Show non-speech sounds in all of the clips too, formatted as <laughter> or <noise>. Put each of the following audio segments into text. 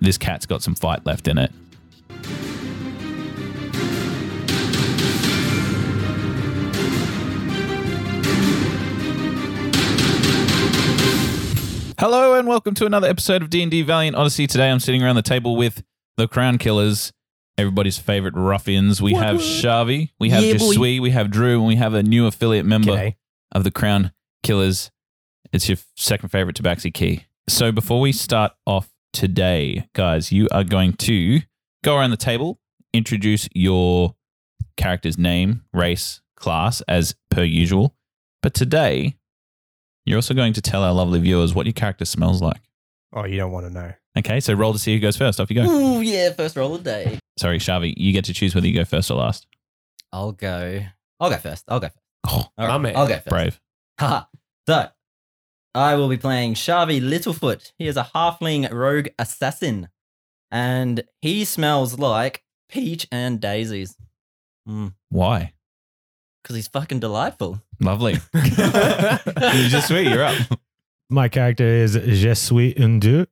this cat's got some fight left in it. Hello and welcome to another episode of D&D Valiant Odyssey. Today I'm sitting around the table with the Crown Killers, everybody's favorite ruffians. We have Shavi, we have Yeah. Jasui, we have Drew, and we have a new affiliate member G'day. of the Crown Killers. It's your second favorite Tabaxi key. So before we start off today, guys, you are going to go around the table, introduce your character's name, race, class as per usual. But today, you're also going to tell our lovely viewers what your character smells like. Oh, you don't want to know. Okay, so roll to see who goes first. Off you go. Ooh, yeah, first roll of the day. Sorry, Shavi, you get to choose whether you go first or last. I'll go. I'll go first. I'll go first. Oh, All I'll go first. brave. Haha. so, I will be playing Shavi Littlefoot. He is a halfling rogue assassin, and he smells like peach and daisies. Because Why? Because he's fucking delightful. Lovely. <laughs> You're just sweet. You're up. My character is Je suis un dieu.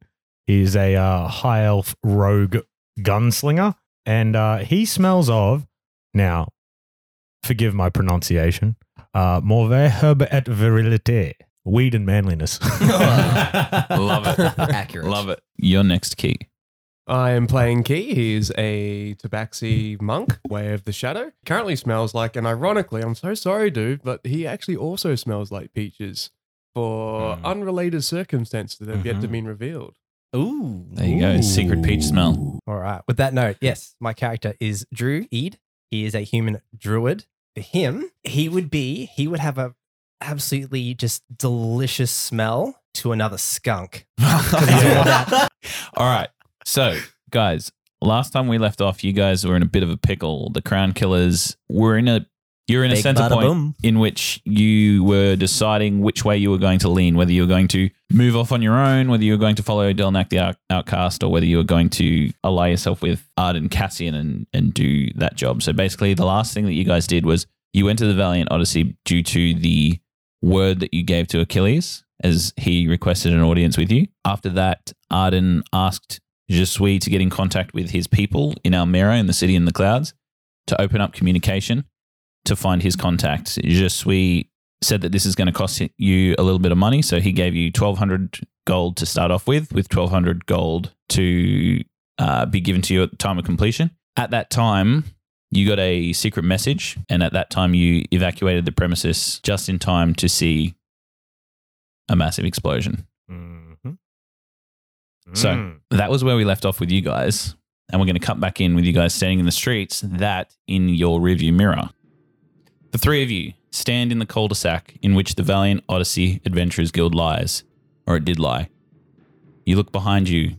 He's a uh, high elf rogue gunslinger, and uh, he smells of now. Forgive my pronunciation. Uh, mauvais herbe et virilité, weed and manliness. <laughs> Love it. Accurate. Love it. Your next key. I am playing Key. He's a Tabaxi monk, Way of the Shadow. Currently smells like, and ironically, I'm so sorry, dude, but he actually also smells like peaches for Mm. unrelated circumstances that have yet to Mhm. be revealed. Ooh. There you go. Secret peach smell. All right. With that note, yes, my character is Drew Eid. He is a human druid. For him, he would be, he would have a absolutely just delicious smell to another skunk. <laughs> <laughs> <laughs> all right. So, guys, last time we left off, you guys were in a bit of a pickle. The Crown Killers were in a you're in a center point boom. in which you were deciding which way you were going to lean, whether you were going to move off on your own, whether you were going to follow Delnak the out- Outcast, or whether you were going to ally yourself with Arden Cassian and, and do that job. So basically, the last thing that you guys did was you went to the Valiant Odyssey due to the word that you gave to Achilles as he requested an audience with you. After that, Arden asked Jesui to get in contact with his people in Almera in the city in the clouds to open up communication to find his contact. Jesui said that this is going to cost you a little bit of money, so he gave you 1200 gold to start off with, with 1200 gold to uh, be given to you at the time of completion. At that time, you got a secret message, and at that time, you evacuated the premises just in time to see a massive explosion. Mhm. So- Mm. That was where we left off with you guys. And we're going to cut back in with you guys standing in the streets, that in your rearview mirror. The three of you stand in the cul de sac in which the Valiant Odyssey Adventurers Guild lies, or it did lie. You look behind you,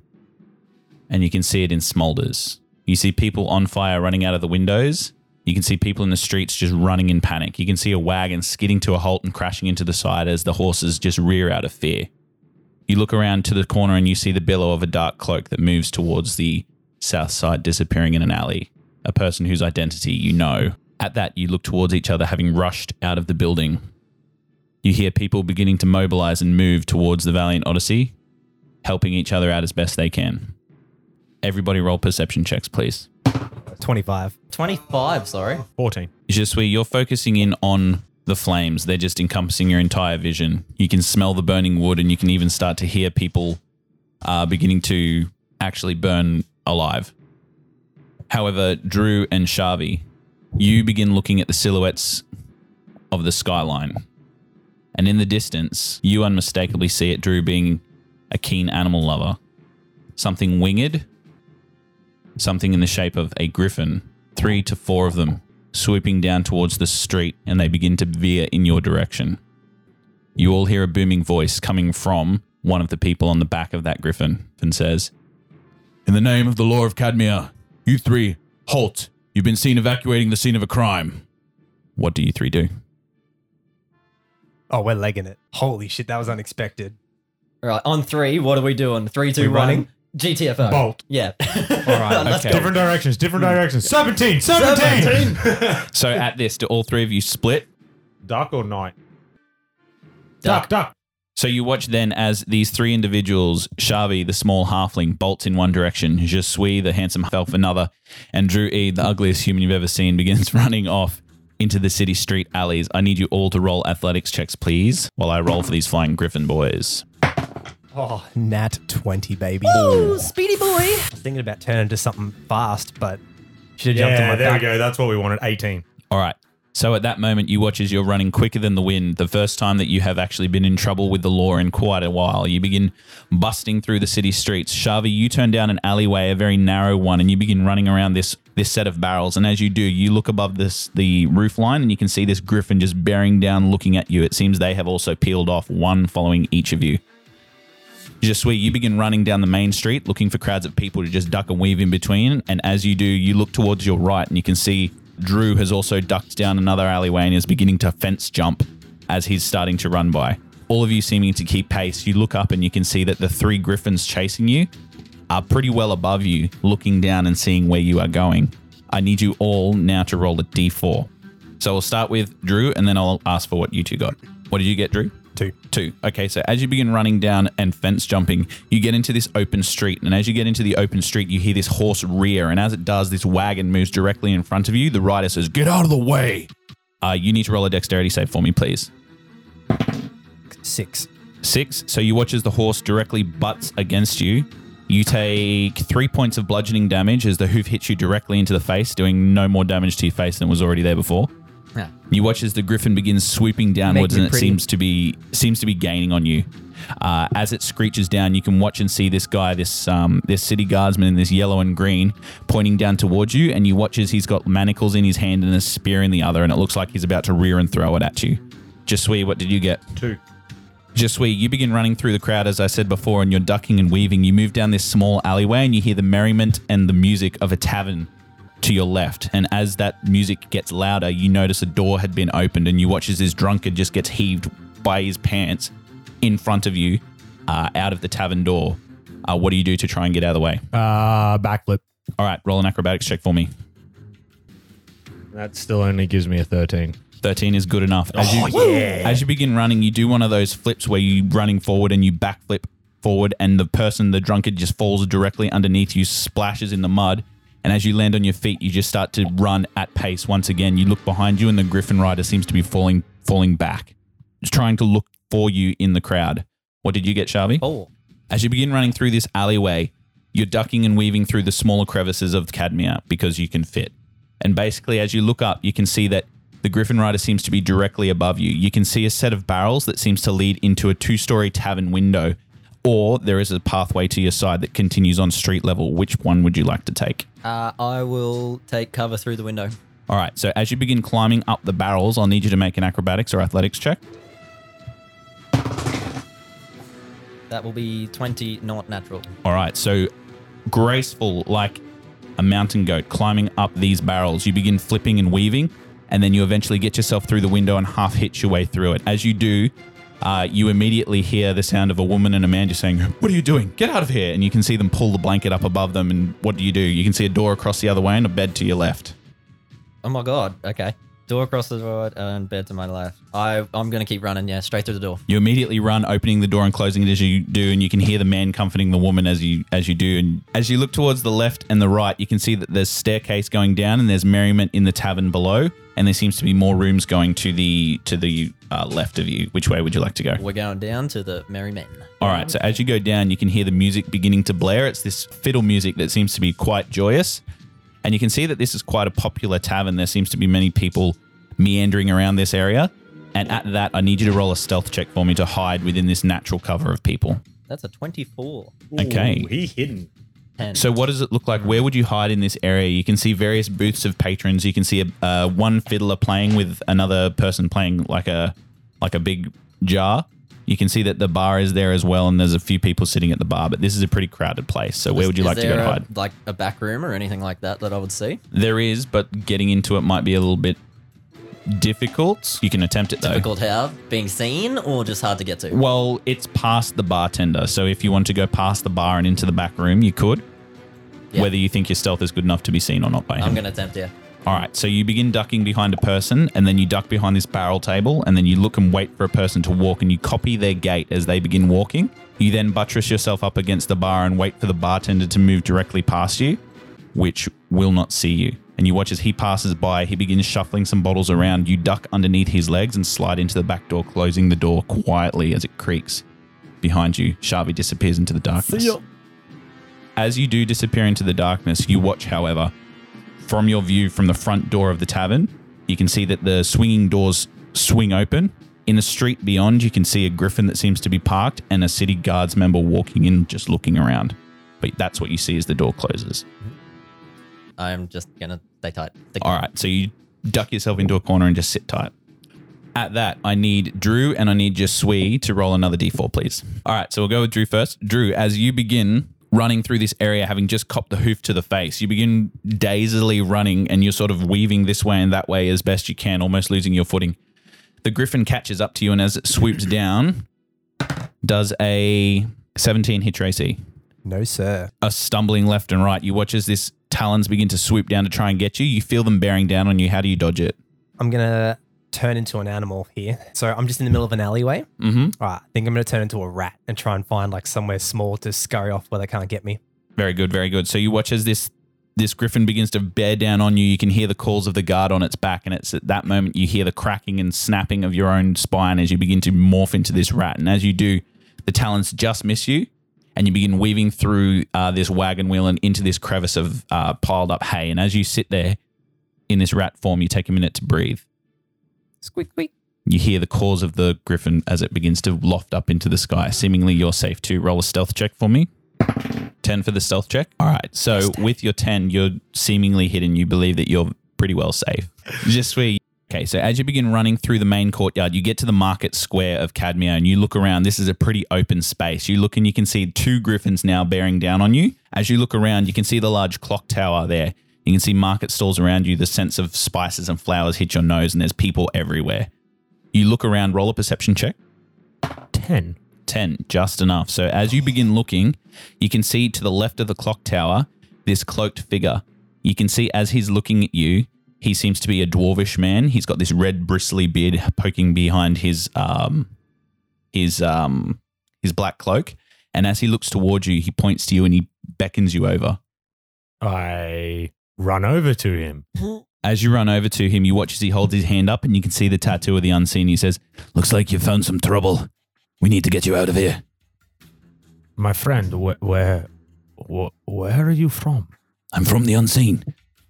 and you can see it in smolders. You see people on fire running out of the windows. You can see people in the streets just running in panic. You can see a wagon skidding to a halt and crashing into the side as the horses just rear out of fear. You look around to the corner and you see the billow of a dark cloak that moves towards the south side, disappearing in an alley. A person whose identity you know. At that, you look towards each other, having rushed out of the building. You hear people beginning to mobilize and move towards the Valiant Odyssey, helping each other out as best they can. Everybody roll perception checks, please. 25. 25, sorry. 14. Jesui, you're focusing in on the flames. They're just encompassing your entire vision. You can smell the burning wood, and you can even start to hear people uh, beginning to actually burn alive. However, Drew and Shavi, you begin looking at the silhouettes of the skyline. And in the distance, you unmistakably see it, Drew, being a keen animal lover. Something winged, something in the shape of a griffin, three to four of them swooping down towards the street, and they begin to veer in your direction. You all hear a booming voice coming from one of the people on the back of that griffin and says, In the name of the law of Cadmia, you three, halt. You've been seen evacuating the scene of a crime. What do you three do? Oh, we're legging it. Holy shit, that was unexpected. All right, on three, what are we doing? Three, two, We one. running? GTFO. Bolt. Yeah. <laughs> All right, Let's okay. go. Different directions, different directions. 17, 17. <laughs> So at this, do all three of you split? Duck or night? Duck. Duck, duck. So you watch then as these three individuals, Shavi, the small halfling, bolts in one direction, Je suis, the handsome elf, another, and Drew E, the ugliest human you've ever seen, <laughs> begins running off into the city street alleys. I need you all to roll athletics checks, please, while I roll for these flying griffin boys. Oh, nat 20, baby. Oh, speedy boy. I was thinking about turning into something fast, but should have jumped on Yeah, my there we back. go. That's what we wanted. 18. All right. So at that moment, you watch as you're running quicker than the wind. The first time that you have actually been in trouble with the law in quite a while. You begin busting through the city streets. Shavi, you turn down an alleyway, a very narrow one, and you begin running around this this set of barrels. And as you do, you look above this the roof line, and you can see this griffin just bearing down, looking at you. It seems they have also peeled off, one following each of you. Je suis, you begin running down the main street looking for crowds of people to just duck and weave in between. And as you do, you look towards your right and you can see Drew has also ducked down another alleyway and is beginning to fence jump as he's starting to run by. All of you seeming to keep pace. You look up and you can see that the three griffins chasing you are pretty well above you, looking down and seeing where you are going. I need you all now to roll a d4. So we'll start with Drew and then I'll ask for what you two got. What did you get, Drew? Two. Two. Okay, so as you begin running down and fence jumping, you get into this open street. And as you get into the open street, you hear this horse rear. And as it does, this wagon moves directly in front of you. The rider says, Get out of the way. Uh, you need to roll a dexterity save for me, please. Six. Six. So you watch as the horse directly butts against you. You take three points of bludgeoning damage as the hoof hits you directly into the face, doing no more damage to your face than was already there before. Yeah. You watch as the griffin begins swooping downwards, Make me and it pretty. seems to be seems to be gaining on you. Uh, as it screeches down, you can watch and see this guy, this um, this city guardsman in this yellow and green, pointing down towards you. And you watch as he's got manacles in his hand and a spear in the other, and it looks like he's about to rear and throw it at you. Jasui, what did you get? Two. Jasui, you begin running through the crowd, as I said before, and you're ducking and weaving. You move down this small alleyway and you hear the merriment and the music of a tavern to your left. And as that music gets louder, you notice a door had been opened and you watch as this drunkard just gets heaved by his pants in front of you uh, out of the tavern door. Uh, what do you do to try and get out of the way? Uh, backflip. All right, roll an acrobatics check for me. That still only gives me a 13. 13 is good enough. As you, Oh, yeah. As you begin running, you do one of those flips where you're running forward and you backflip forward, and the person, the drunkard, just falls directly underneath you, splashes in the mud. And as you land on your feet, you just start to run at pace once again. You look behind you, and the Griffin rider seems to be falling, falling back, just trying to look for you in the crowd. What did you get, Shavi? Oh, As you begin running through this alleyway, you're ducking and weaving through the smaller crevices of Cadmia because you can fit. And basically, as you look up, you can see that the Griffin Rider seems to be directly above you. You can see a set of barrels that seems to lead into a two story tavern window, or there is a pathway to your side that continues on street level. Which one would you like to take? Uh, I will take cover through the window. All right, so as you begin climbing up the barrels, I'll need you to make an acrobatics or athletics check. That will be 20, not natural. All right, so graceful like a mountain goat climbing up these barrels. You begin flipping and weaving, and then you eventually get yourself through the window and half hitch your way through it. As you do, uh, you immediately hear the sound of a woman and a man just saying, What are you doing? Get out of here. And you can see them pull the blanket up above them. And what do you do? You can see a door across the other way and a bed to your left. Oh my god. Okay. Door across the road and bed to my left. I I'm gonna keep running. Yeah, straight through the door. You immediately run, opening the door and closing it as you do, and you can hear the man comforting the woman as you as you do. And as you look towards the left and the right, you can see that there's staircase going down, and there's merriment in the tavern below, and there seems to be more rooms going to the to the uh, left of you. Which way would you like to go? We're going down to the Merry Men. All right. So as you go down, you can hear the music beginning to blare. It's this fiddle music that seems to be quite joyous. And you can see that this is quite a popular tavern. There seems to be many people meandering around this area. And at that, I need you to roll a stealth check for me to hide within this natural cover of people. That's a 24. Okay. Ooh, he hidden. 10. So, what does it look like? Where would you hide in this area? You can see various booths of patrons. You can see a uh, one fiddler playing with another person playing like a like a big jar. You can see that the bar is there as well, and there's a few people sitting at the bar. But this is a pretty crowded place. So, where Is- would you like to go to a- hide? Like a back room or anything like that that I would see? There is, but getting into it might be a little bit difficult. You can attempt it though. Difficult how? Being seen or just hard to get to? Well, it's past the bartender. So if you want to go past the bar and into the back room, you could. Yeah. Whether you think your stealth is good enough to be seen or not by him. I'm gonna attempt, yeah. All right, so you begin ducking behind a person, and then you duck behind this barrel table, and then you look and wait for a person to walk, and you copy their gait as they begin walking. You then buttress yourself up against the bar and wait for the bartender to move directly past you, which will not see you. And you watch as he passes by, he begins shuffling some bottles around. You duck underneath his legs and slide into the back door, closing the door quietly as it creaks behind you. Shavi disappears into the darkness. As you do disappear into the darkness, you watch, however, from your view from the front door of the tavern, you can see that the swinging doors swing open. In the street beyond, you can see a griffin that seems to be parked and a city guards member walking in, just looking around. But that's what you see as the door closes. I'm just gonna stay tight. Stick All right, so you duck yourself into a corner and just sit tight. At that, I need Drew and I need Jesui to roll another d4, please. All right, so we'll go with Drew first. Drew, as you begin running through this area, having just copped the hoof to the face, you begin dazedly running and you're sort of weaving this way and that way as best you can, almost losing your footing. The griffin catches up to you and as it swoops <clears throat> down, does a 17 hit Tracy No, sir. A stumbling left and right. You watch as this talons begin to swoop down to try and get you. You feel them bearing down on you. How do you dodge it? I'm gonna turn into an animal here. So I'm just in the middle of an alleyway. Mm-hmm. All right, I think I'm gonna turn into a rat and try and find like somewhere small to scurry off where they can't get me. Very good, very good. So you watch as this this griffin begins to bear down on you. You can hear the calls of the guard on its back, and it's at that moment you hear the cracking and snapping of your own spine as you begin to morph into this rat. And as you do, the talons just miss you, and you begin weaving through uh, this wagon wheel and into this crevice of uh, piled up hay. And as you sit there in this rat form, you take a minute to breathe. Squeak, squeak. You hear the calls of the griffin as it begins to loft up into the sky. Seemingly, you're safe to roll a stealth check for me. 10 for the stealth check. All right. So, with your 10, you're seemingly hidden. You believe that you're pretty well safe. Just sweet. Okay, so as you begin running through the main courtyard, you get to the market square of Cadmia and you look around. This is a pretty open space. You look and you can see two griffins now bearing down on you. As you look around, you can see the large clock tower there. You can see market stalls around you. The sense of spices and flowers hit your nose, and there's people everywhere. You look around, roll a perception check. 10. 10, just enough. So as you begin looking, you can see to the left of the clock tower this cloaked figure. You can see as he's looking at you, he seems to be a dwarvish man. He's got this red bristly beard poking behind his um his um his black cloak. And as he looks towards you, he points to you and he beckons you over. I run over to him. As you run over to him, you watch as he holds his hand up and you can see the tattoo of the unseen. He says, Looks like you've found some trouble. We need to get you out of here. My friend, wh- where, wh- where are you from? I'm from the unseen.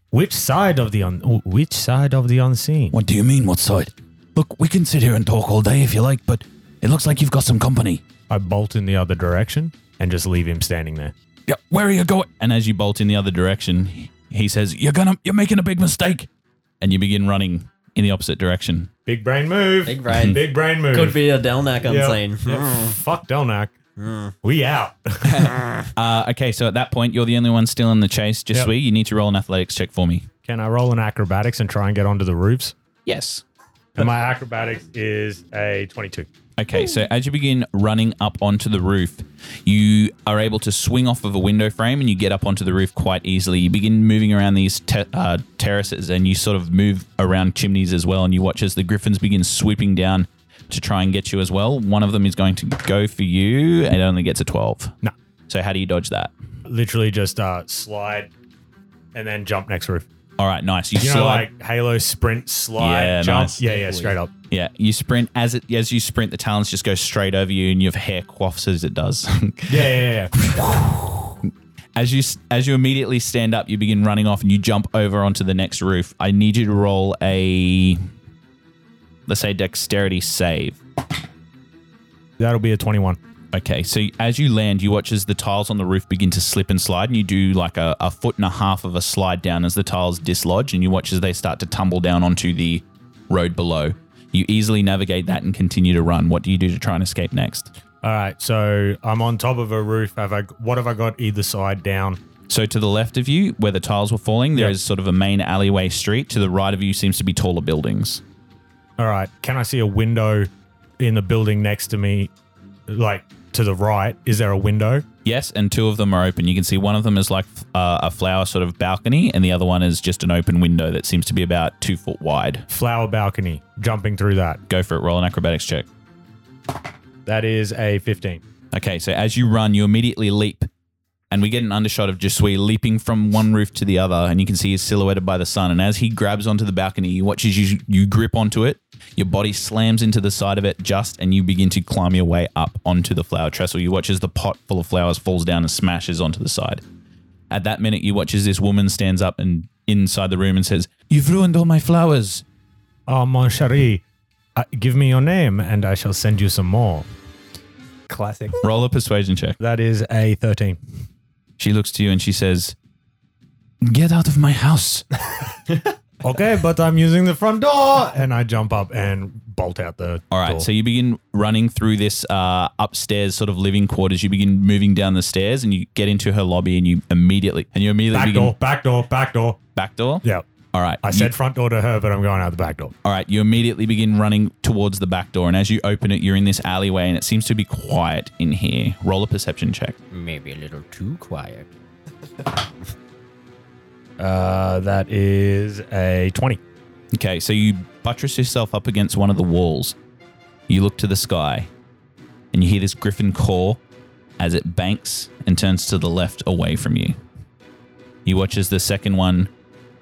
Which side of the un- which side of the unseen? What do you mean, what side? Look, we can sit here and talk all day if you like, but it looks like you've got some company. I bolt in the other direction and just leave him standing there. Yeah, where are you going? And as you bolt in the other direction, he says, You're gonna you're making a big mistake. And you begin running in the opposite direction. Big brain move. Big brain. Big brain move. Could be a Delnak Yep. unseen. Yep. Fuck Delnak. We out. <laughs> Uh, okay, so at that point, you're the only one still in the chase. Just Yep. sweet. You need to roll an athletics check for me. Can I roll an acrobatics and try and get onto the roofs? Yes. And my acrobatics is a 22. Okay, so as you begin running up onto the roof, you are able to swing off of a window frame and you get up onto the roof quite easily. You begin moving around these te- uh, terraces and you sort of move around chimneys as well. And you watch as the griffins begin swooping down to try and get you as well. One of them is going to go for you and it only gets a 12. No. So, how do you dodge that? Literally just uh, slide and then jump next roof. All right, nice. You, You slide. know, like Halo sprint, slide, Yeah, jump. nice. Yeah, yeah, straight up. Yeah, you sprint as it as you sprint, the talons just go straight over you, and your hair quaffs as it does. <laughs> Yeah, yeah, yeah. <laughs> as you as you immediately stand up, you begin running off and you jump over onto the next roof. I need you to roll a let's say dexterity save. That'll be a 21. Okay, so as you land, you watch as the tiles on the roof begin to slip and slide, and you do like a, a foot and a half of a slide down as the tiles dislodge, and you watch as they start to tumble down onto the road below. You easily navigate that and continue to run. What do you do to try and escape next? All right, so I'm on top of a roof. Have I? What have I got either side down? So to the left of you, where the tiles were falling, there Yep. is sort of a main alleyway street. To the right of you seems to be taller buildings. All right, can I see a window in the building next to me, like to the right? Is there a window? Yes, and two of them are open. You can see one of them is like uh, a flower sort of balcony, and the other one is just an open window that seems to be about two foot wide. Flower balcony. Jumping through that. Go for it. Roll an acrobatics check. That is a 15. Okay, so as you run, you immediately leap, and we get an undershot of Jesui leaping from one roof to the other, and you can see he's silhouetted by the sun. And as he grabs onto the balcony, he watches you. You grip onto it. Your body slams into the side of it just, and you begin to climb your way up onto the flower trestle. You watch as the pot full of flowers falls down and smashes onto the side. At that minute, you watch as this woman stands up and inside the room and says, "You've ruined all my flowers." Oh, mon chéri, uh, give me your name and I shall send you some more. Classic. Roll a persuasion check. That is a 13. She looks to you and she says, "Get out of my house." <laughs> Okay, but I'm using the front door. And I jump up and bolt out the All right, door. so you begin running through this uh, upstairs sort of living quarters. You begin moving down the stairs, and you get into her lobby, and you immediately and you immediately back begin door, back door, back door. back door. Yeah. All right, I you- said front door to her, but I'm going out the back door. all right. You immediately begin running towards the back door, and as you open it, you're in this alleyway, and it seems to be quiet in here. Roll a perception check. Maybe a little too quiet. <laughs> Uh, that is a 20. Okay, so you buttress yourself up against one of the walls. You look to the sky, and you hear this griffin caw as it banks and turns to the left away from you. You watch as the second one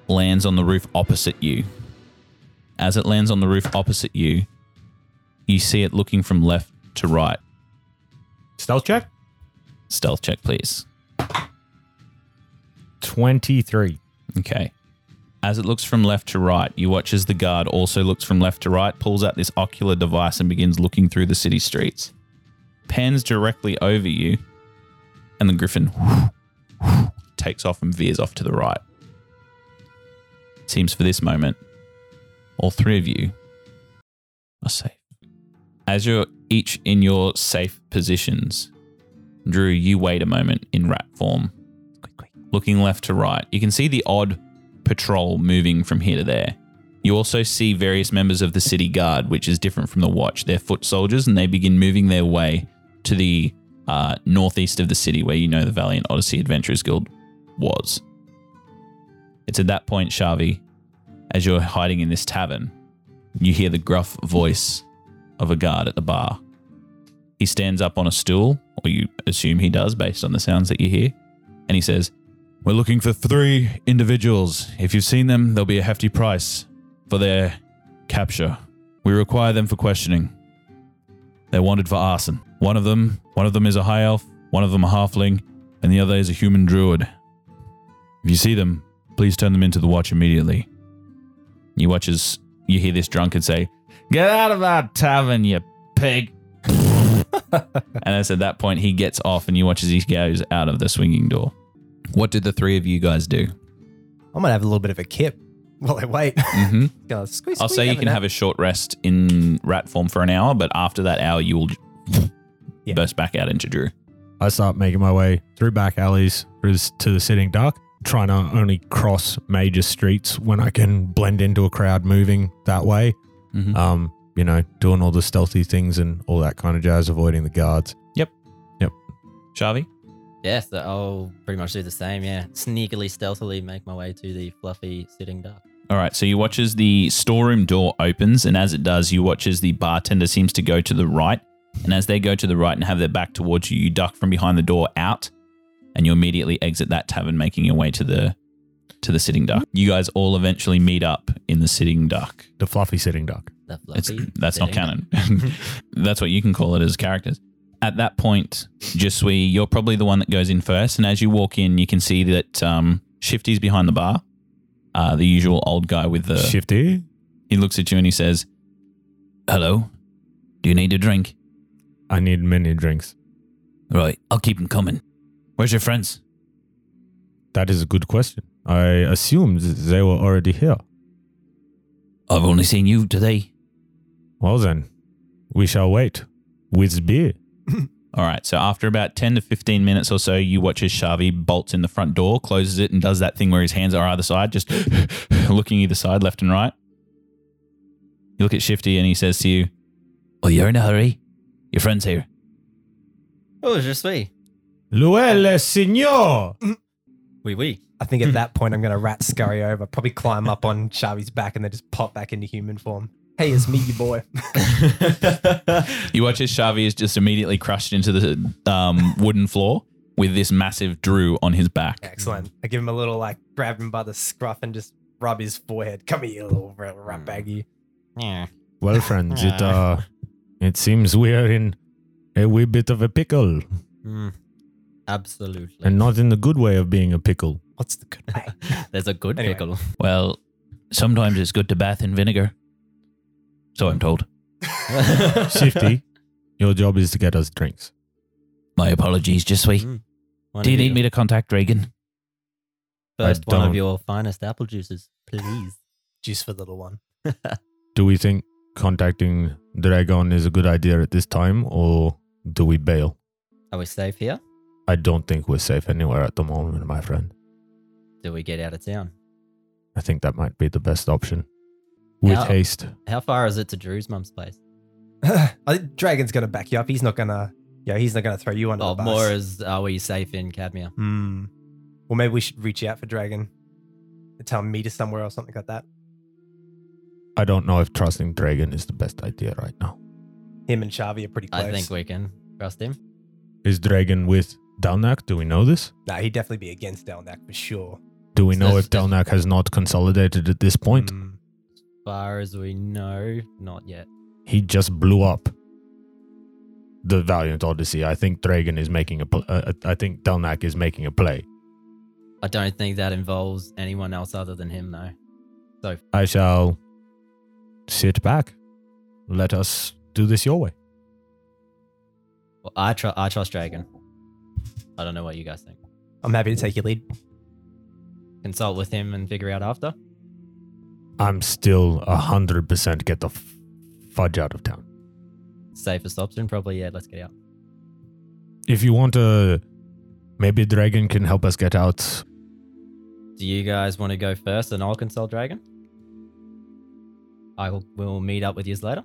lands on the roof opposite you. As it lands on the roof opposite you, you see it looking from left to right. Stealth check? Stealth check, please. 23. Okay. As it looks from left to right, you watch as the guard also looks from left to right, pulls out this ocular device, and begins looking through the city streets. Pans directly over you, and the griffin <laughs> takes off and veers off to the right. Seems for this moment, all three of you are safe. As you're each in your safe positions, Drew, you wait a moment in rat form looking left to right. You can see the odd patrol moving from here to there. You also see various members of the city guard, which is different from the watch. They're foot soldiers and they begin moving their way to the uh, northeast of the city where you know the Valiant Odyssey Adventurers Guild was. It's at that point, Shavi, as you're hiding in this tavern, you hear the gruff voice of a guard at the bar. He stands up on a stool, or you assume he does based on the sounds that you hear, and he says, we're looking for three individuals. If you've seen them, there'll be a hefty price for their capture. We require them for questioning. They're wanted for arson. One of them, one of them is a high elf, one of them a halfling, and the other is a human druid. If you see them, please turn them into the watch immediately. You watch as you hear this drunkard say, "Get out of our tavern, you pig!" <laughs> and as at that point, he gets off, and you watch as he goes out of the swinging door. What did the three of you guys do? I'm gonna have a little bit of a kip while I wait. <laughs> hmm Go, squeeze, I'll squeeze, say you can nap. have a short rest in rat form for an hour, but after that hour, you will Yeah. burst back out into Drew. I start making my way through back alleys through s- to the sitting duck, trying to only cross major streets when I can blend into a crowd moving that way. Mhm. Um, you know, doing all the stealthy things and all that kind of jazz, avoiding the guards. Yep. Yep. Shavi? Yes, so I'll pretty much do the same. Yeah, sneakily, stealthily make my way to the fluffy sitting duck. All right, so you watch as the storeroom door opens, and as it does, you watch as the bartender seems to go to the right. And as they go to the right and have their back towards you, you duck from behind the door out, and you immediately exit that tavern, making your way to the to the sitting duck. You guys all eventually meet up in the sitting duck. The fluffy sitting duck. The It's, fluffy that's not sitting canon. <laughs> <laughs> that's what you can call it as characters. At that point, Jesui, you're probably the one that goes in first. And as you walk in, you can see that um, Shifty's behind the bar. Uh, the usual old guy with the. Shifty. He looks at you and he says, Hello, do you need a drink? I need many drinks. Right, I'll keep them coming. Where's your friends? That is a good question. I assumed they were already here. I've only seen you today. Well then, we shall wait. With beer. <clears throat> All right, so after about 10 to 15 minutes or so, you watch as Shavi bolts in the front door, closes it, and does that thing where his hands are either side, just <clears throat> looking either side, left and right. You look at Shifty and he says to you, Oh, you're in a hurry? Your friend's here. Oh, it's just suis. Luelle, signor. Oui, oui. I think at that point I'm gonna rat scurry over, probably climb up on Shavi's back and then just pop back into human form. Hey, it's me, your boy. <laughs> You watch as Shavi is just immediately crushed into the um, wooden floor with this massive Drew on his back. Excellent. I give him a little like grab him by the scruff and just rub his forehead. Come here, you little rat rat baggy. yeah. Well, friends, it <laughs> uh, it seems we are in a wee bit of a pickle, Mm, absolutely. and not in the good way of being a pickle. What's the good way? <laughs> There's a good Anyway. pickle. <laughs> Well, sometimes it's good to bath in vinegar. So I'm told. <laughs> Shifty, your job is to get us drinks. My apologies, just sweet. Mm. One Do you of need your- me to contact Reagan? First I one of don't. your finest apple juices, please. Juice for the little one. Do we think contacting Dragon is a good idea at this time, or do we bail? Are we safe here? I don't think we're safe anywhere at the moment, my friend. Do we get out of town? I think that might be the best option. With Yeah. haste. How far is it to Drew's mum's place? <laughs> I think Dragon's gonna back you up. He's not gonna. Yeah, he's not gonna throw you under Oh, the bus. more as are we safe in Cadmia? Hmm. Well, maybe we should reach out for Dragon. and Tell him meet us somewhere or something like that. I don't know if trusting Dragon is the best idea right now. Him and Shavi are pretty close. I think we can trust him. Is Dragon with Delnak? Do we know this? Nah, he'd definitely be against Delnak for sure. Do we know That's- if Delnak has not consolidated at this point? Hmm. Far as we know, not yet. He just blew up the Valiant Odyssey. I think Dragon is making a. Pl- uh, I think Delnak is making a play. I don't think that involves anyone else other than him, though. So I shall sit back. Let us do this your way. Well, I, tr- I trust Dragon. I don't know what you guys think. I'm happy to take your lead. Consult with him and figure out after. I'm still a hundred percent get the f- fudge out of town. Safest option, probably. Yeah, let's get out. If you want to, maybe Dragon can help us get out. Do you guys want to go first, and I'll consult Dragon? I will will meet up with you later.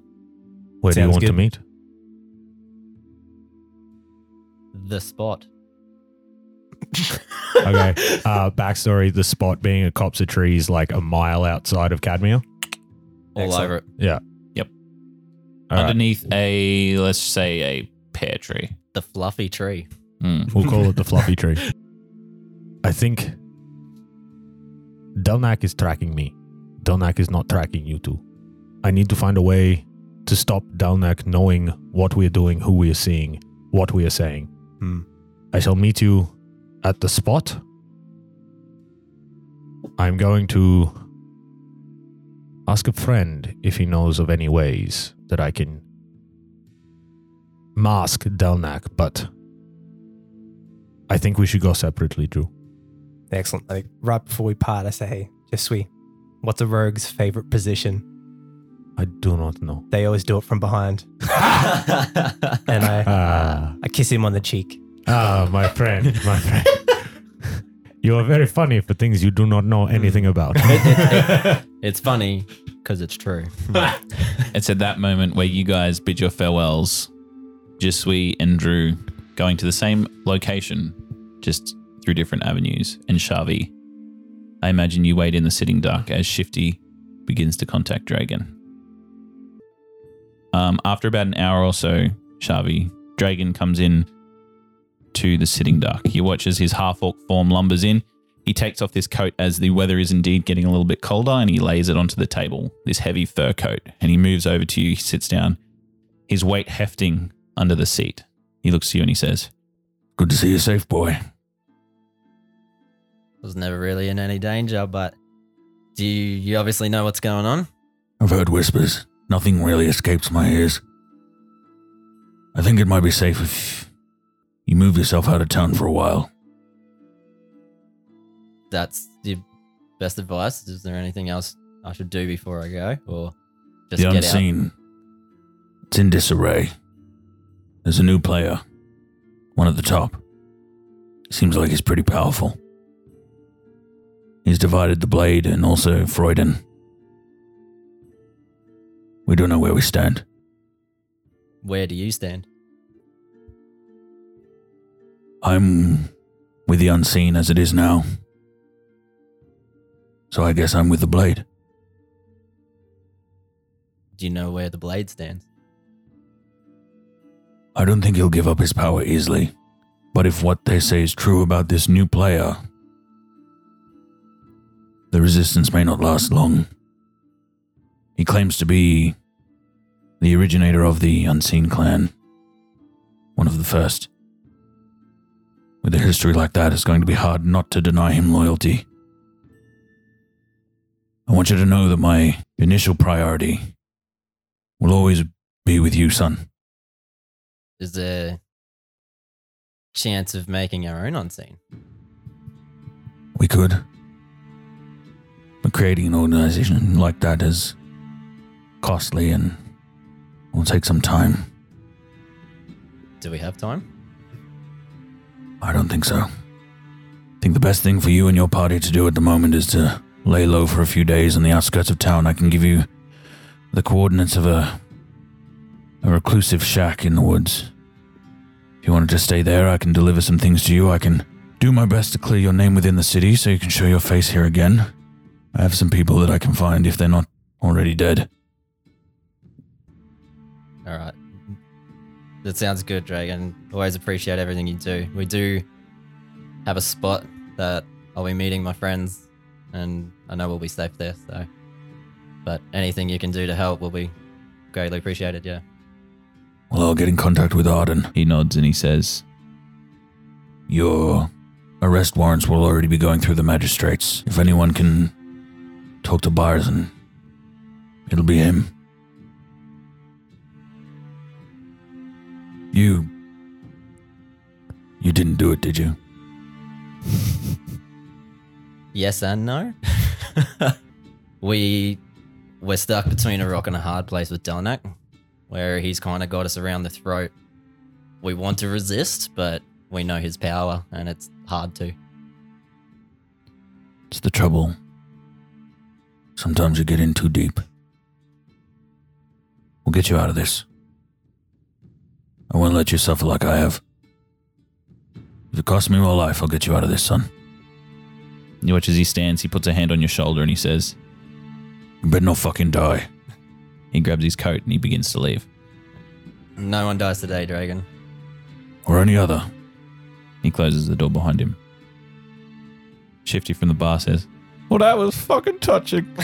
Where do you Sounds want to meet? The spot. <laughs> Okay. Uh, backstory: the spot being a copse of trees, like a mile outside of Cadmia. All Excellent. over it. All right. Underneath a, let's say, a pear tree. The fluffy tree. Hmm. We'll call it the fluffy tree. <laughs> I think Delnak is tracking me. Delnak is not tracking you two. I need to find a way to stop Delnak knowing what we are doing, who we are seeing, what we are saying. Hmm. I shall meet you at the spot. I'm going to ask a friend if he knows of any ways that I can mask Delnak, but I think we should go separately, Drew. Excellent. Like right before we part, I say, "Hey, Jesui, what's a rogue's favorite position?" I do not know. They always do it from behind, <laughs> and I Ah, I kiss him on the cheek. Ah, my friend, my friend. <laughs> You are very funny for things you do not know anything about. <laughs> it's funny because it's true. <laughs> It's at that moment where you guys bid your farewells. Jisui and Drew going to the same location, just through different avenues. And Shavi, I imagine you wait in the sitting duck as Shifty begins to contact Dragon. Um, after about an hour or so, Shavi, Dragon comes in to the sitting duck. He watches his half orc form lumbers in. He takes off this coat as the weather is indeed getting a little bit colder and he lays it onto the table, this heavy fur coat. And he moves over to you, he sits down, his weight hefting under the seat. He looks to you and he says, Good to see you safe, boy. was never really in any danger, but do you, you obviously know what's going on? I've heard whispers. Nothing really escapes my ears. I think it might be safe if you move yourself out of town for a while. That's the best advice. Is there anything else I should do before I go, or just the get out? unseen. It's in disarray. There's a new player. One at the top. Seems like he's pretty powerful. He's divided the blade and also Freuden. We don't know where we stand. Where do you stand? I'm with the unseen as it is now. So I guess I'm with the blade. Do you know where the blade stands? I don't think he'll give up his power easily. But if what they say is true about this new player, the resistance may not last long. He claims to be the originator of the Unseen Clan, one of the first. With a history like that, it's going to be hard not to deny him loyalty. I want you to know that my initial priority will always be with you, son. Is there chance of making our own unseen? We could. But creating an organization like that is costly and will take some time. Do we have time? I don't think so. I think the best thing for you and your party to do at the moment is to lay low for a few days on the outskirts of town. I can give you the coordinates of a a reclusive shack in the woods. If you wanted to stay there, I can deliver some things to you. I can do my best to clear your name within the city so you can show your face here again. I have some people that I can find if they're not already dead. All right. That sounds good, Dragon. Always appreciate everything you do. We do have a spot that I'll be meeting my friends, and I know we'll be safe there. So, but anything you can do to help will be greatly appreciated. Yeah. Well, I'll get in contact with Arden. He nods and he says, Your arrest warrants will already be going through the magistrates. If anyone can talk to Barzan, it'll be him. You. You didn't do it, did you? Yes and no. <laughs> we we're stuck between a rock and a hard place with Delnak, where he's kind of got us around the throat. We want to resist, but we know his power, and it's hard to. It's the trouble. Sometimes you get in too deep. We'll get you out of this. I won't let you suffer like I have. If it costs me my life, I'll get you out of this, son. You watch as he stands, he puts a hand on your shoulder and he says, You better not fucking die. he grabs his coat and he begins to leave. No one dies today, Dragon. Or any other. He closes the door behind him. Shifty from the bar says, Well, that was fucking touching. <laughs>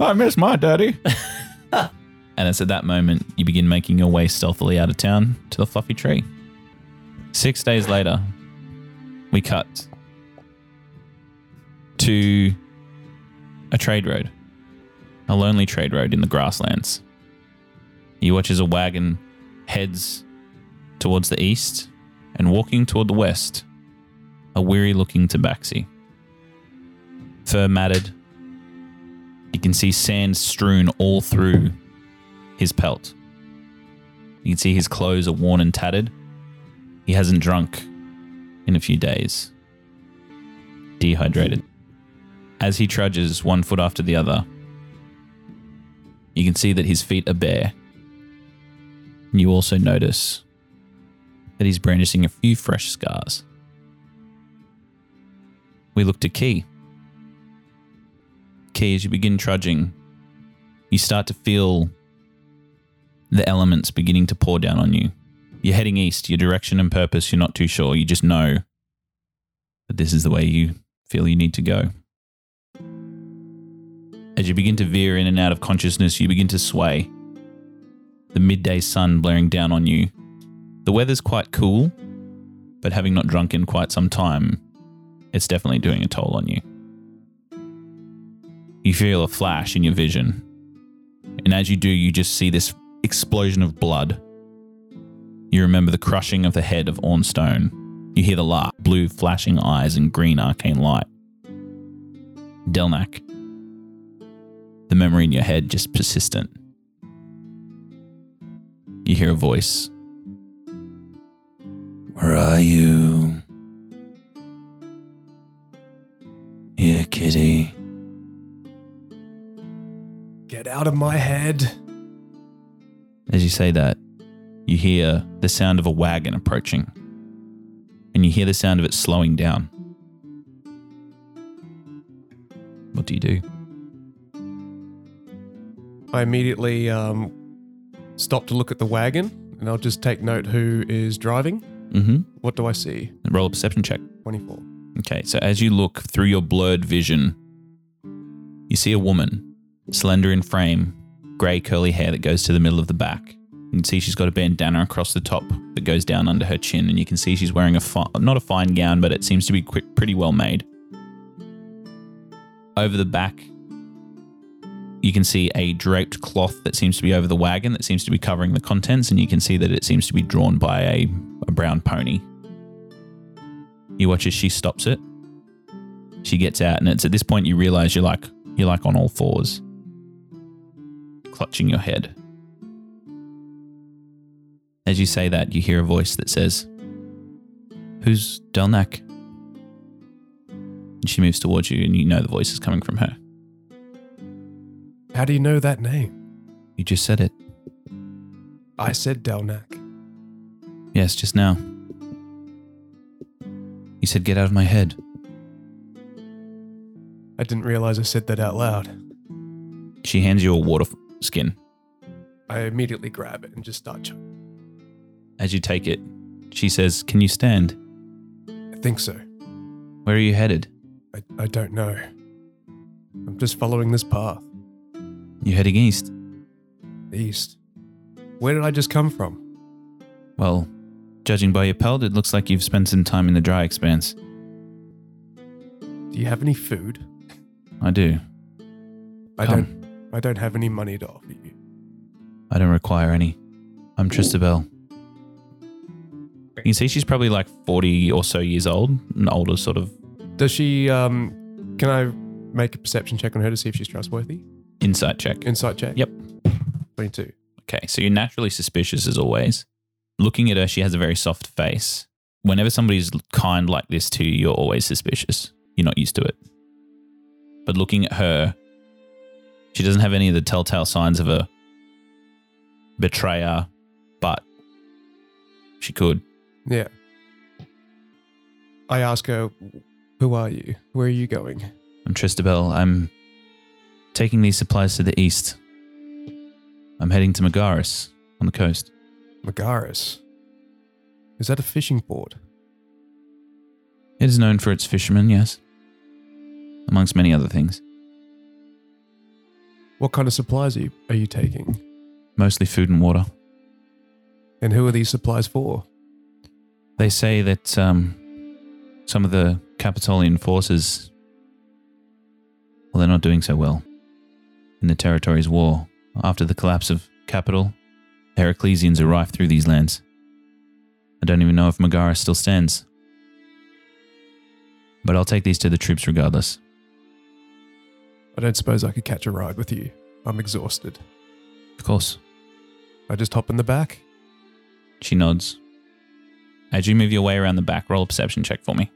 I miss my daddy. <laughs> and it's at that moment you begin making your way stealthily out of town to the fluffy tree. Six days later, we cut to a trade road, a lonely trade road in the grasslands. You watch as a wagon heads towards the east and walking toward the west, a weary looking tabaxi. Fur matted. You can see sand strewn all through his pelt. You can see his clothes are worn and tattered. He hasn't drunk in a few days. Dehydrated. As he trudges one foot after the other, you can see that his feet are bare. And you also notice that he's brandishing a few fresh scars. We look to Key. Key, as you begin trudging, you start to feel the elements beginning to pour down on you. You're heading east, your direction and purpose, you're not too sure. You just know that this is the way you feel you need to go. As you begin to veer in and out of consciousness, you begin to sway. The midday sun blaring down on you. The weather's quite cool, but having not drunk in quite some time, it's definitely doing a toll on you. You feel a flash in your vision, and as you do, you just see this explosion of blood. You remember the crushing of the head of Ornstone. You hear the laugh, blue flashing eyes, and green arcane light. Delnak. The memory in your head just persistent. You hear a voice. Where are you? Here, kitty. Get out of my head. As you say that, you hear the sound of a wagon approaching. and you hear the sound of it slowing down. What do you do? I immediately um, stop to look at the wagon and I'll just take note who is driving. Mm-hmm. What do I see? Roll a perception check. 24. Okay, so as you look through your blurred vision, you see a woman, slender in frame, grey curly hair that goes to the middle of the back. You can see she's got a bandana across the top that goes down under her chin, and you can see she's wearing a fi- not a fine gown, but it seems to be pretty well made. Over the back, you can see a draped cloth that seems to be over the wagon that seems to be covering the contents, and you can see that it seems to be drawn by a, a brown pony. You watch as she stops it. She gets out, and it's at this point you realize you're like you're like on all fours, clutching your head. As you say that, you hear a voice that says, "Who's Delnak?" And she moves towards you, and you know the voice is coming from her. How do you know that name? You just said it. I said Delnak. Yes, just now. You said, "Get out of my head." I didn't realize I said that out loud. She hands you a water skin. I immediately grab it and just start chugging. As you take it, she says, "Can you stand? I think so. Where are you headed? I, I don't know. I'm just following this path. You're heading east?" East. Where did I just come from? Well, judging by your pelt, it looks like you've spent some time in the dry expanse. Do you have any food? I do. I Come. don't I don't have any money to offer you. I don't require any. I'm Tristabel. You can see she's probably like 40 or so years old, an older sort of Does she um can I make a perception check on her to see if she's trustworthy? insight check. Insight check? Yep. 22. Okay, so you're naturally suspicious as always. Looking at her, she has a very soft face. Whenever somebody's kind like this to you, you're always suspicious. You're not used to it. But looking at her, she doesn't have any of the telltale signs of a betrayer, but she could. Yeah. I ask her, who are you? Where are you going? I'm Tristabel. I'm taking these supplies to the east. I'm heading to Megaris on the coast. Megaris. Is that a fishing port? It is known for its fishermen, yes, amongst many other things. What kind of supplies are you, are you taking? Mostly food and water. And who are these supplies for? They say that um, some of the Capitolian forces, well, they're not doing so well in the territories war. After the collapse of capital, Heraclesians are rife through these lands. I don't even know if Megara still stands. But I'll take these to the troops regardless. I don't suppose I could catch a ride with you. I'm exhausted. Of course. I just hop in the back. She nods. As you move your way around the back, roll a perception check for me.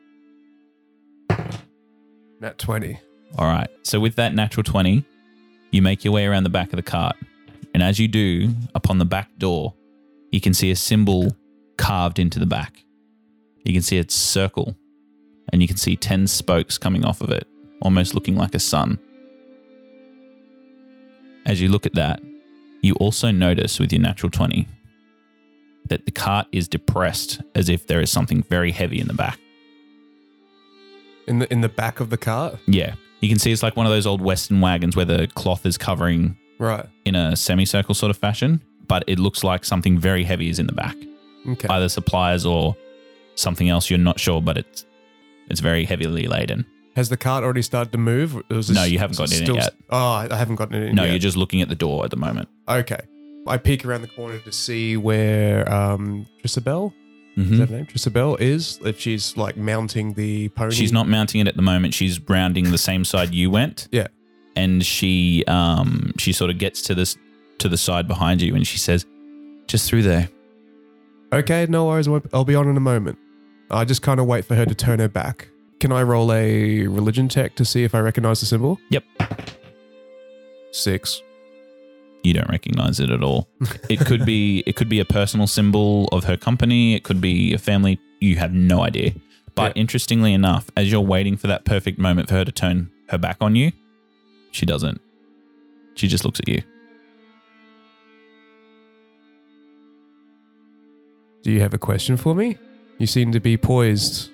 Nat 20. All right. So with that natural 20, you make your way around the back of the cart. And as you do, upon the back door, you can see a symbol carved into the back. You can see its circle, and you can see 10 spokes coming off of it, almost looking like a sun. As you look at that, you also notice with your natural 20 that the cart is depressed as if there is something very heavy in the back. In the in the back of the cart? Yeah. You can see it's like one of those old Western wagons where the cloth is covering Right. in a semicircle sort of fashion, but it looks like something very heavy is in the back. Okay. Either supplies or something else you're not sure, but it's it's very heavily laden. Has the cart already started to move? No, you haven't is gotten in it yet. Oh, I haven't gotten it in No, yet. you're just looking at the door at the moment. Okay. I peek around the corner to see where um Trisabel, is Mhm. that her name? Trisabel is, if she's like mounting the pony. She's not mounting it at the moment. She's rounding the same side you went. Yeah. And she um she sort of gets to this to the side behind you and she says, "Just through there." Okay, no worries. I'll be on in a moment. I just kind of wait for her to turn her back. Can I roll a religion check to see if I recognize the symbol? Yep. Six. You don't recognize it at all. <laughs> It could be it could be a personal symbol of her company. It could be a family you have no idea. But Yeah. interestingly enough, as you're waiting for that perfect moment for her to turn her back on you, she doesn't. She just looks at you. Do you have a question for me? You seem to be poised.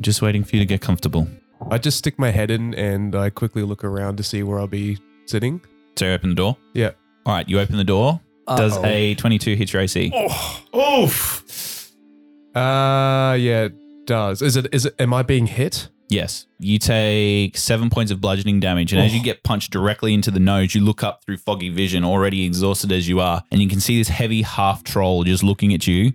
Just waiting for you to get comfortable. I just stick my head in and I quickly look around to see where I'll be sitting. So you open the door. Yeah. All right, you open the door. Does Uh-oh. a 22 hit your AC? Oof. Uh yeah, it does. Is it is it am I being hit? Yes. You take seven points of bludgeoning damage, and as you get punched directly into the nose, you look up through foggy vision, already exhausted as you are, and you can see this heavy half troll just looking at you,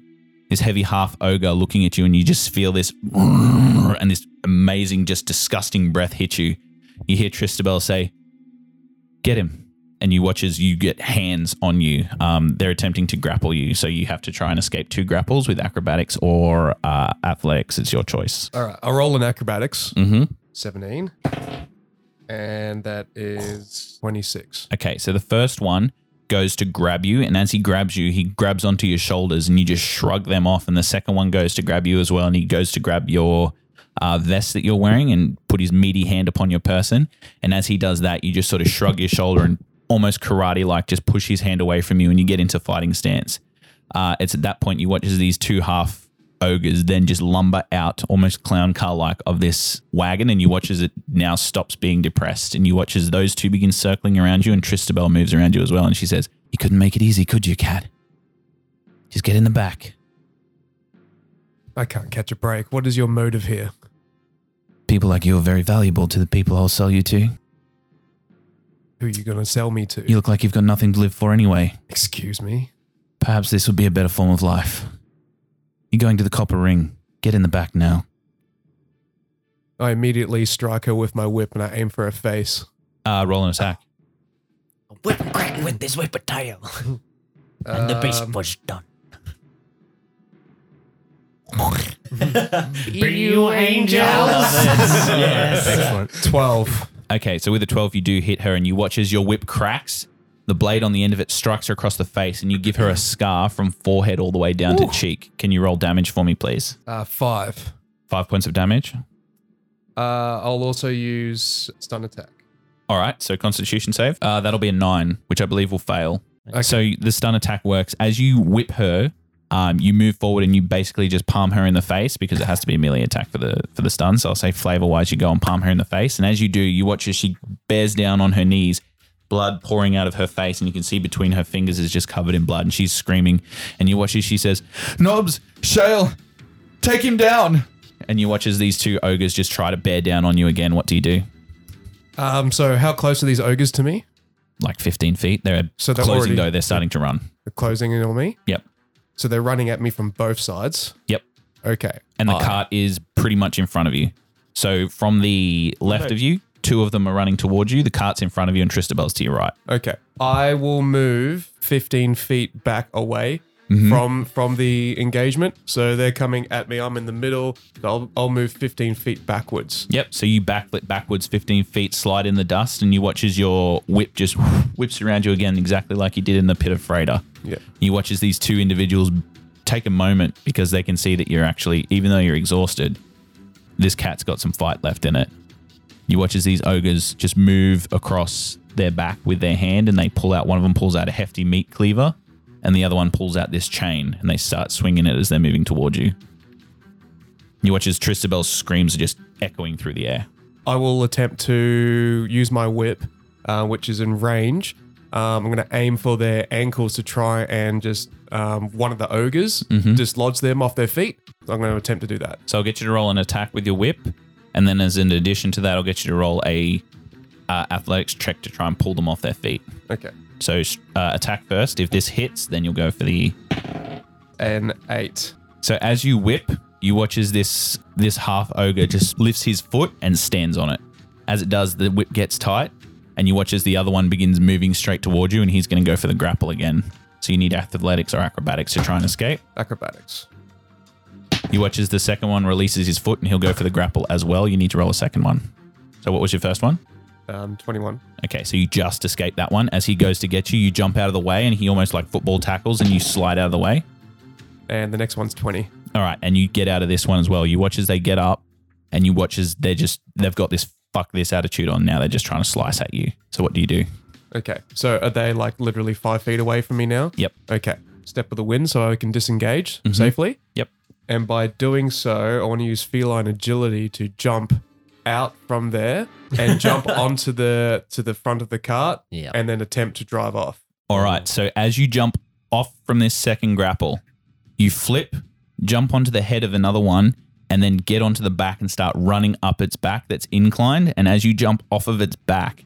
this heavy half ogre looking at you, and you just feel this <laughs> and this amazing, just disgusting breath hit you. You hear Tristabel say, Get him. And you watch as you get hands on you. Um, they're attempting to grapple you, so you have to try and escape two grapples with acrobatics or uh, athletics. It's your choice. All right, I'll roll in acrobatics. Mm-hmm. 17. And that is 26. Okay, so the first one goes to grab you, and as he grabs you, he grabs onto your shoulders, and you just shrug them off. And the second one goes to grab you as well, and he goes to grab your uh, vest that you're wearing and put his meaty hand upon your person. And as he does that, you just sort of shrug your shoulder and almost karate like just push his hand away from you, and you get into fighting stance. Uh, it's at that point you watch as these two half ogres then just lumber out almost clown car like of this wagon and you watch as it now stops being depressed and you watch as those two begin circling around you and Tristabel moves around you as well and she says you couldn't make it easy could you cat just get in the back I can't catch a break. What is your motive here? people like you are very valuable to the people I'll sell you to Who are you going to sell me to? you look like you've got nothing to live for anyway Excuse me. perhaps this would be a better form of life you're going to the copper ring get in the back now I immediately strike her with my whip and I aim for her face. uh, roll an attack Whip and crack with this whip tail. <laughs> and the base Um, was done. <laughs> You angel. <laughs> yes. Excellent. 12. Okay, so with a 12, you do hit her, and you watch as your whip cracks. The blade on the end of it strikes her across the face, and you give her a scar from forehead all the way down to cheek. Can you roll damage for me, please? Uh, 5. Five points of damage. Uh, I'll also use stun attack. All right, so Constitution save. Uh, that'll be a nine, which I believe will fail. So the stun attack works as you whip her. Um, you move forward and you basically just palm her in the face because it has to be a melee attack for the for the stun. So I'll say flavor wise, you go and palm her in the face, and as you do, you watch as she bears down on her knees, blood pouring out of her face, and you can see between her fingers is just covered in blood, and she's screaming. And you watch as she says, "Knobs, Shale, take him down!" And you watch as these two ogres just try to bear down on you again. What do you do? Um, so how close are these ogres to me? Like 15 feet. They're So they're closing already- though. They're starting to run. They're closing in on me? Yep. So they're running at me from both sides? Yep. Okay. and the I- cart is pretty much in front of you. So from the left of you, two of them are running towards you. The cart's in front of you, and Tristabel's to your right. Okay. I will move 15 feet back away Mm-hmm. from from the engagement. So they're coming at me. I'm in the middle. I'll, I'll move 15 feet backwards. Yep. So you backflip backwards 15 feet, slide in the dust, and you watch as your whip just <laughs> whips around you again, exactly like you did in the pit of Freda. Yeah. You watch as these two individuals take a moment because they can see that you're actually, even though you're exhausted, this cat's got some fight left in it. You watch as these ogres just move across their back with their hand and they pull out, one of them pulls out a hefty meat cleaver and the other one pulls out this chain and they start swinging it as they're moving towards you. You watch as Tristabel's screams are just echoing through the air. I will attempt to use my whip, uh, which is in range. Um, I'm going to aim for their ankles to try and just um, one of the ogres dislodge them off their feet. So I'm going to attempt to do that. So I'll get you to roll an attack with your whip, and then as an addition to that, I'll get you to roll a uh, athletics check to try and pull them off their feet. Okay. So uh, attack first. If this hits, then you'll go for the. An eight. So as you whip, you watch as this this half ogre just lifts his foot and stands on it. As it does, the whip gets tight, and you watch as the other one begins moving straight towards you, and he's going to go for the grapple again. So you need athletics or acrobatics to try and escape. Acrobatics. You watch as the second one releases his foot, and he'll go for the grapple as well. You need to roll a second one. So what was your first one? Um, 21. Okay, so you just escape that one. As he goes to get you, you jump out of the way, and he almost like football tackles, and you slide out of the way. And the next one's 20. All right, and you get out of this one as well. You watch as they get up, and you watch as they're just they've got this fuck this attitude on now. They're just trying to slice at you. So what do you do? Okay. So are they like literally five feet away from me now? Yep. Okay. Step of the wind so I can disengage Mhm. safely. Yep. And by doing so, I want to use feline agility to jump out from there and <laughs> jump onto the to the front of the cart Yeah. and then attempt to drive off. All right. So as you jump off from this second grapple, you flip, jump onto the head of another one, and then get onto the back and start running up its back that's inclined. And as you jump off of its back,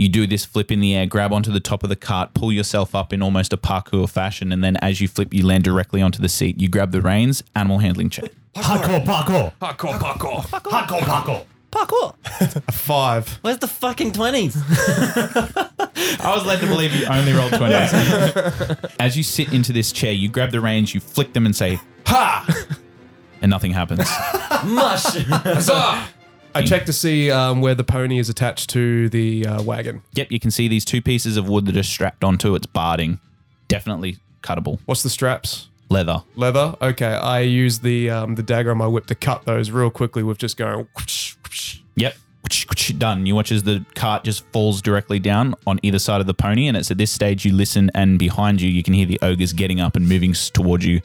you do this flip in the air, grab onto the top of the cart, pull yourself up in almost a parkour fashion, and then as you flip, you land directly onto the seat. You grab the reins, animal handling check. Parkour, parkour. Parkour, parkour. Parkour, parkour. Parkour. A <laughs> five. Where's the fucking 20s? <laughs> I was led to believe you only rolled 20s. As you sit into this chair, you grab the reins, you flick them and say, Ha! <laughs> And nothing happens. Mush. I check to see um, where the pony is attached to the uh, wagon. Yep, you can see these two pieces of wood that are strapped onto its barding. Definitely cuttable. What's the straps? Leather. Leather. Okay, I use the um, the dagger on my whip to cut those real quickly with just going. whoosh, whoosh. Yep. Done. You watch as the cart just falls directly down on either side of the pony, and it's at this stage you listen, and behind you you can hear the ogres getting up and moving s- towards you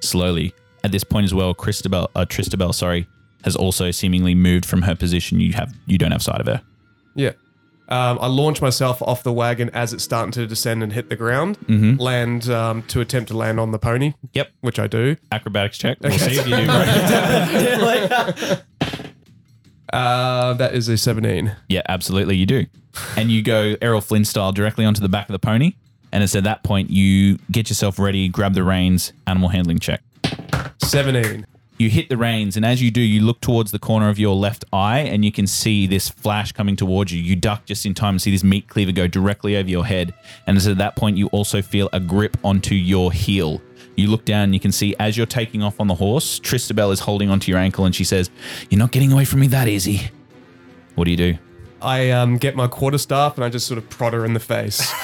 slowly. At this point as well, Christabel, uh, Tristabel, sorry, has also seemingly moved from her position. You have you don't have sight of her. Yeah. Um, I launch myself off the wagon as it's starting to descend and hit the ground. Mhm. Land um, to attempt to land on the pony. Yep. Which I do. Acrobatics check. We'll see if you do. Great. <laughs> Uh, that is a 17. Yeah, absolutely, you do. And you go Errol Flynn style directly onto the back of the pony. And it's at that point you get yourself ready, grab the reins, animal handling check. 17. You hit the reins, and as you do, you look towards the corner of your left eye, and you can see this flash coming towards you. You duck just in time to see this meat cleaver go directly over your head. And it's at that point you also feel a grip onto your heel. You look down, and you can see as you're taking off on the horse, Tristabel is holding onto your ankle, and she says, You're not getting away from me that easy. What do you do? I um, get my quarterstaff and I just sort of prod her in the face. <laughs>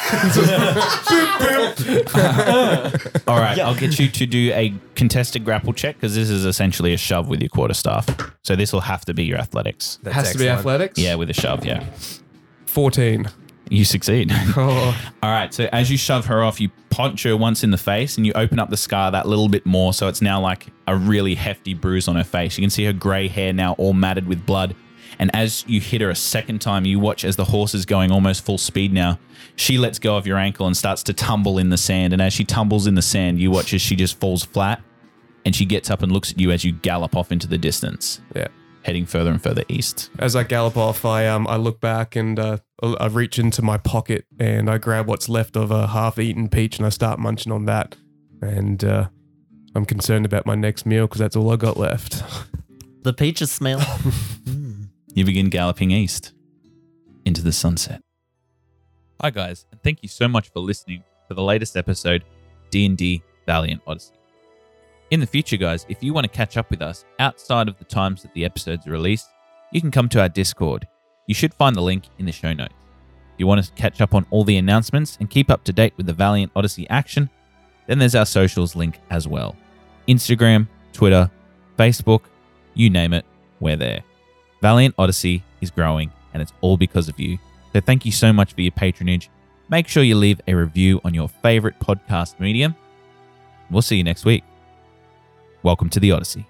<laughs> All right, I'll get you to do a contested grapple check because this is essentially a shove with your quarterstaff. So this will have to be your athletics. That's Has to be excellent. athletics. Yeah, with a shove, yeah. 14. You succeed. <laughs> Oh, All right, so as you shove her off, you punch her once in the face and you open up the scar that little bit more. So it's now like a really hefty bruise on her face. You can see her grey hair now all matted with blood. And as you hit her a second time, you watch as the horse is going almost full speed now. She lets go of your ankle and starts to tumble in the sand. And as she tumbles in the sand, you watch as she just falls flat and she gets up and looks at you as you gallop off into the distance, yeah. heading further and further east. As I gallop off, I um I look back and uh, I reach into my pocket and I grab what's left of a half-eaten peach and I start munching on that. And uh, I'm concerned about my next meal because that's all I got left. <laughs> the peaches smell. <laughs> You begin galloping east into the sunset. Hi guys, and thank you so much for listening to the latest episode D&D Valiant Odyssey. In the future guys, if you want to catch up with us outside of the times that the episodes are released, you can come to our Discord. You should find the link in the show notes. If you want to catch up on all the announcements and keep up to date with the Valiant Odyssey action, then there's our socials link as well. Instagram, Twitter, Facebook, you name it, we're there. Valiant Odyssey is growing, and it's all because of you. So thank you so much for your patronage. Make sure you leave a review on your favorite podcast medium. We'll see you next week. Welcome to the Odyssey.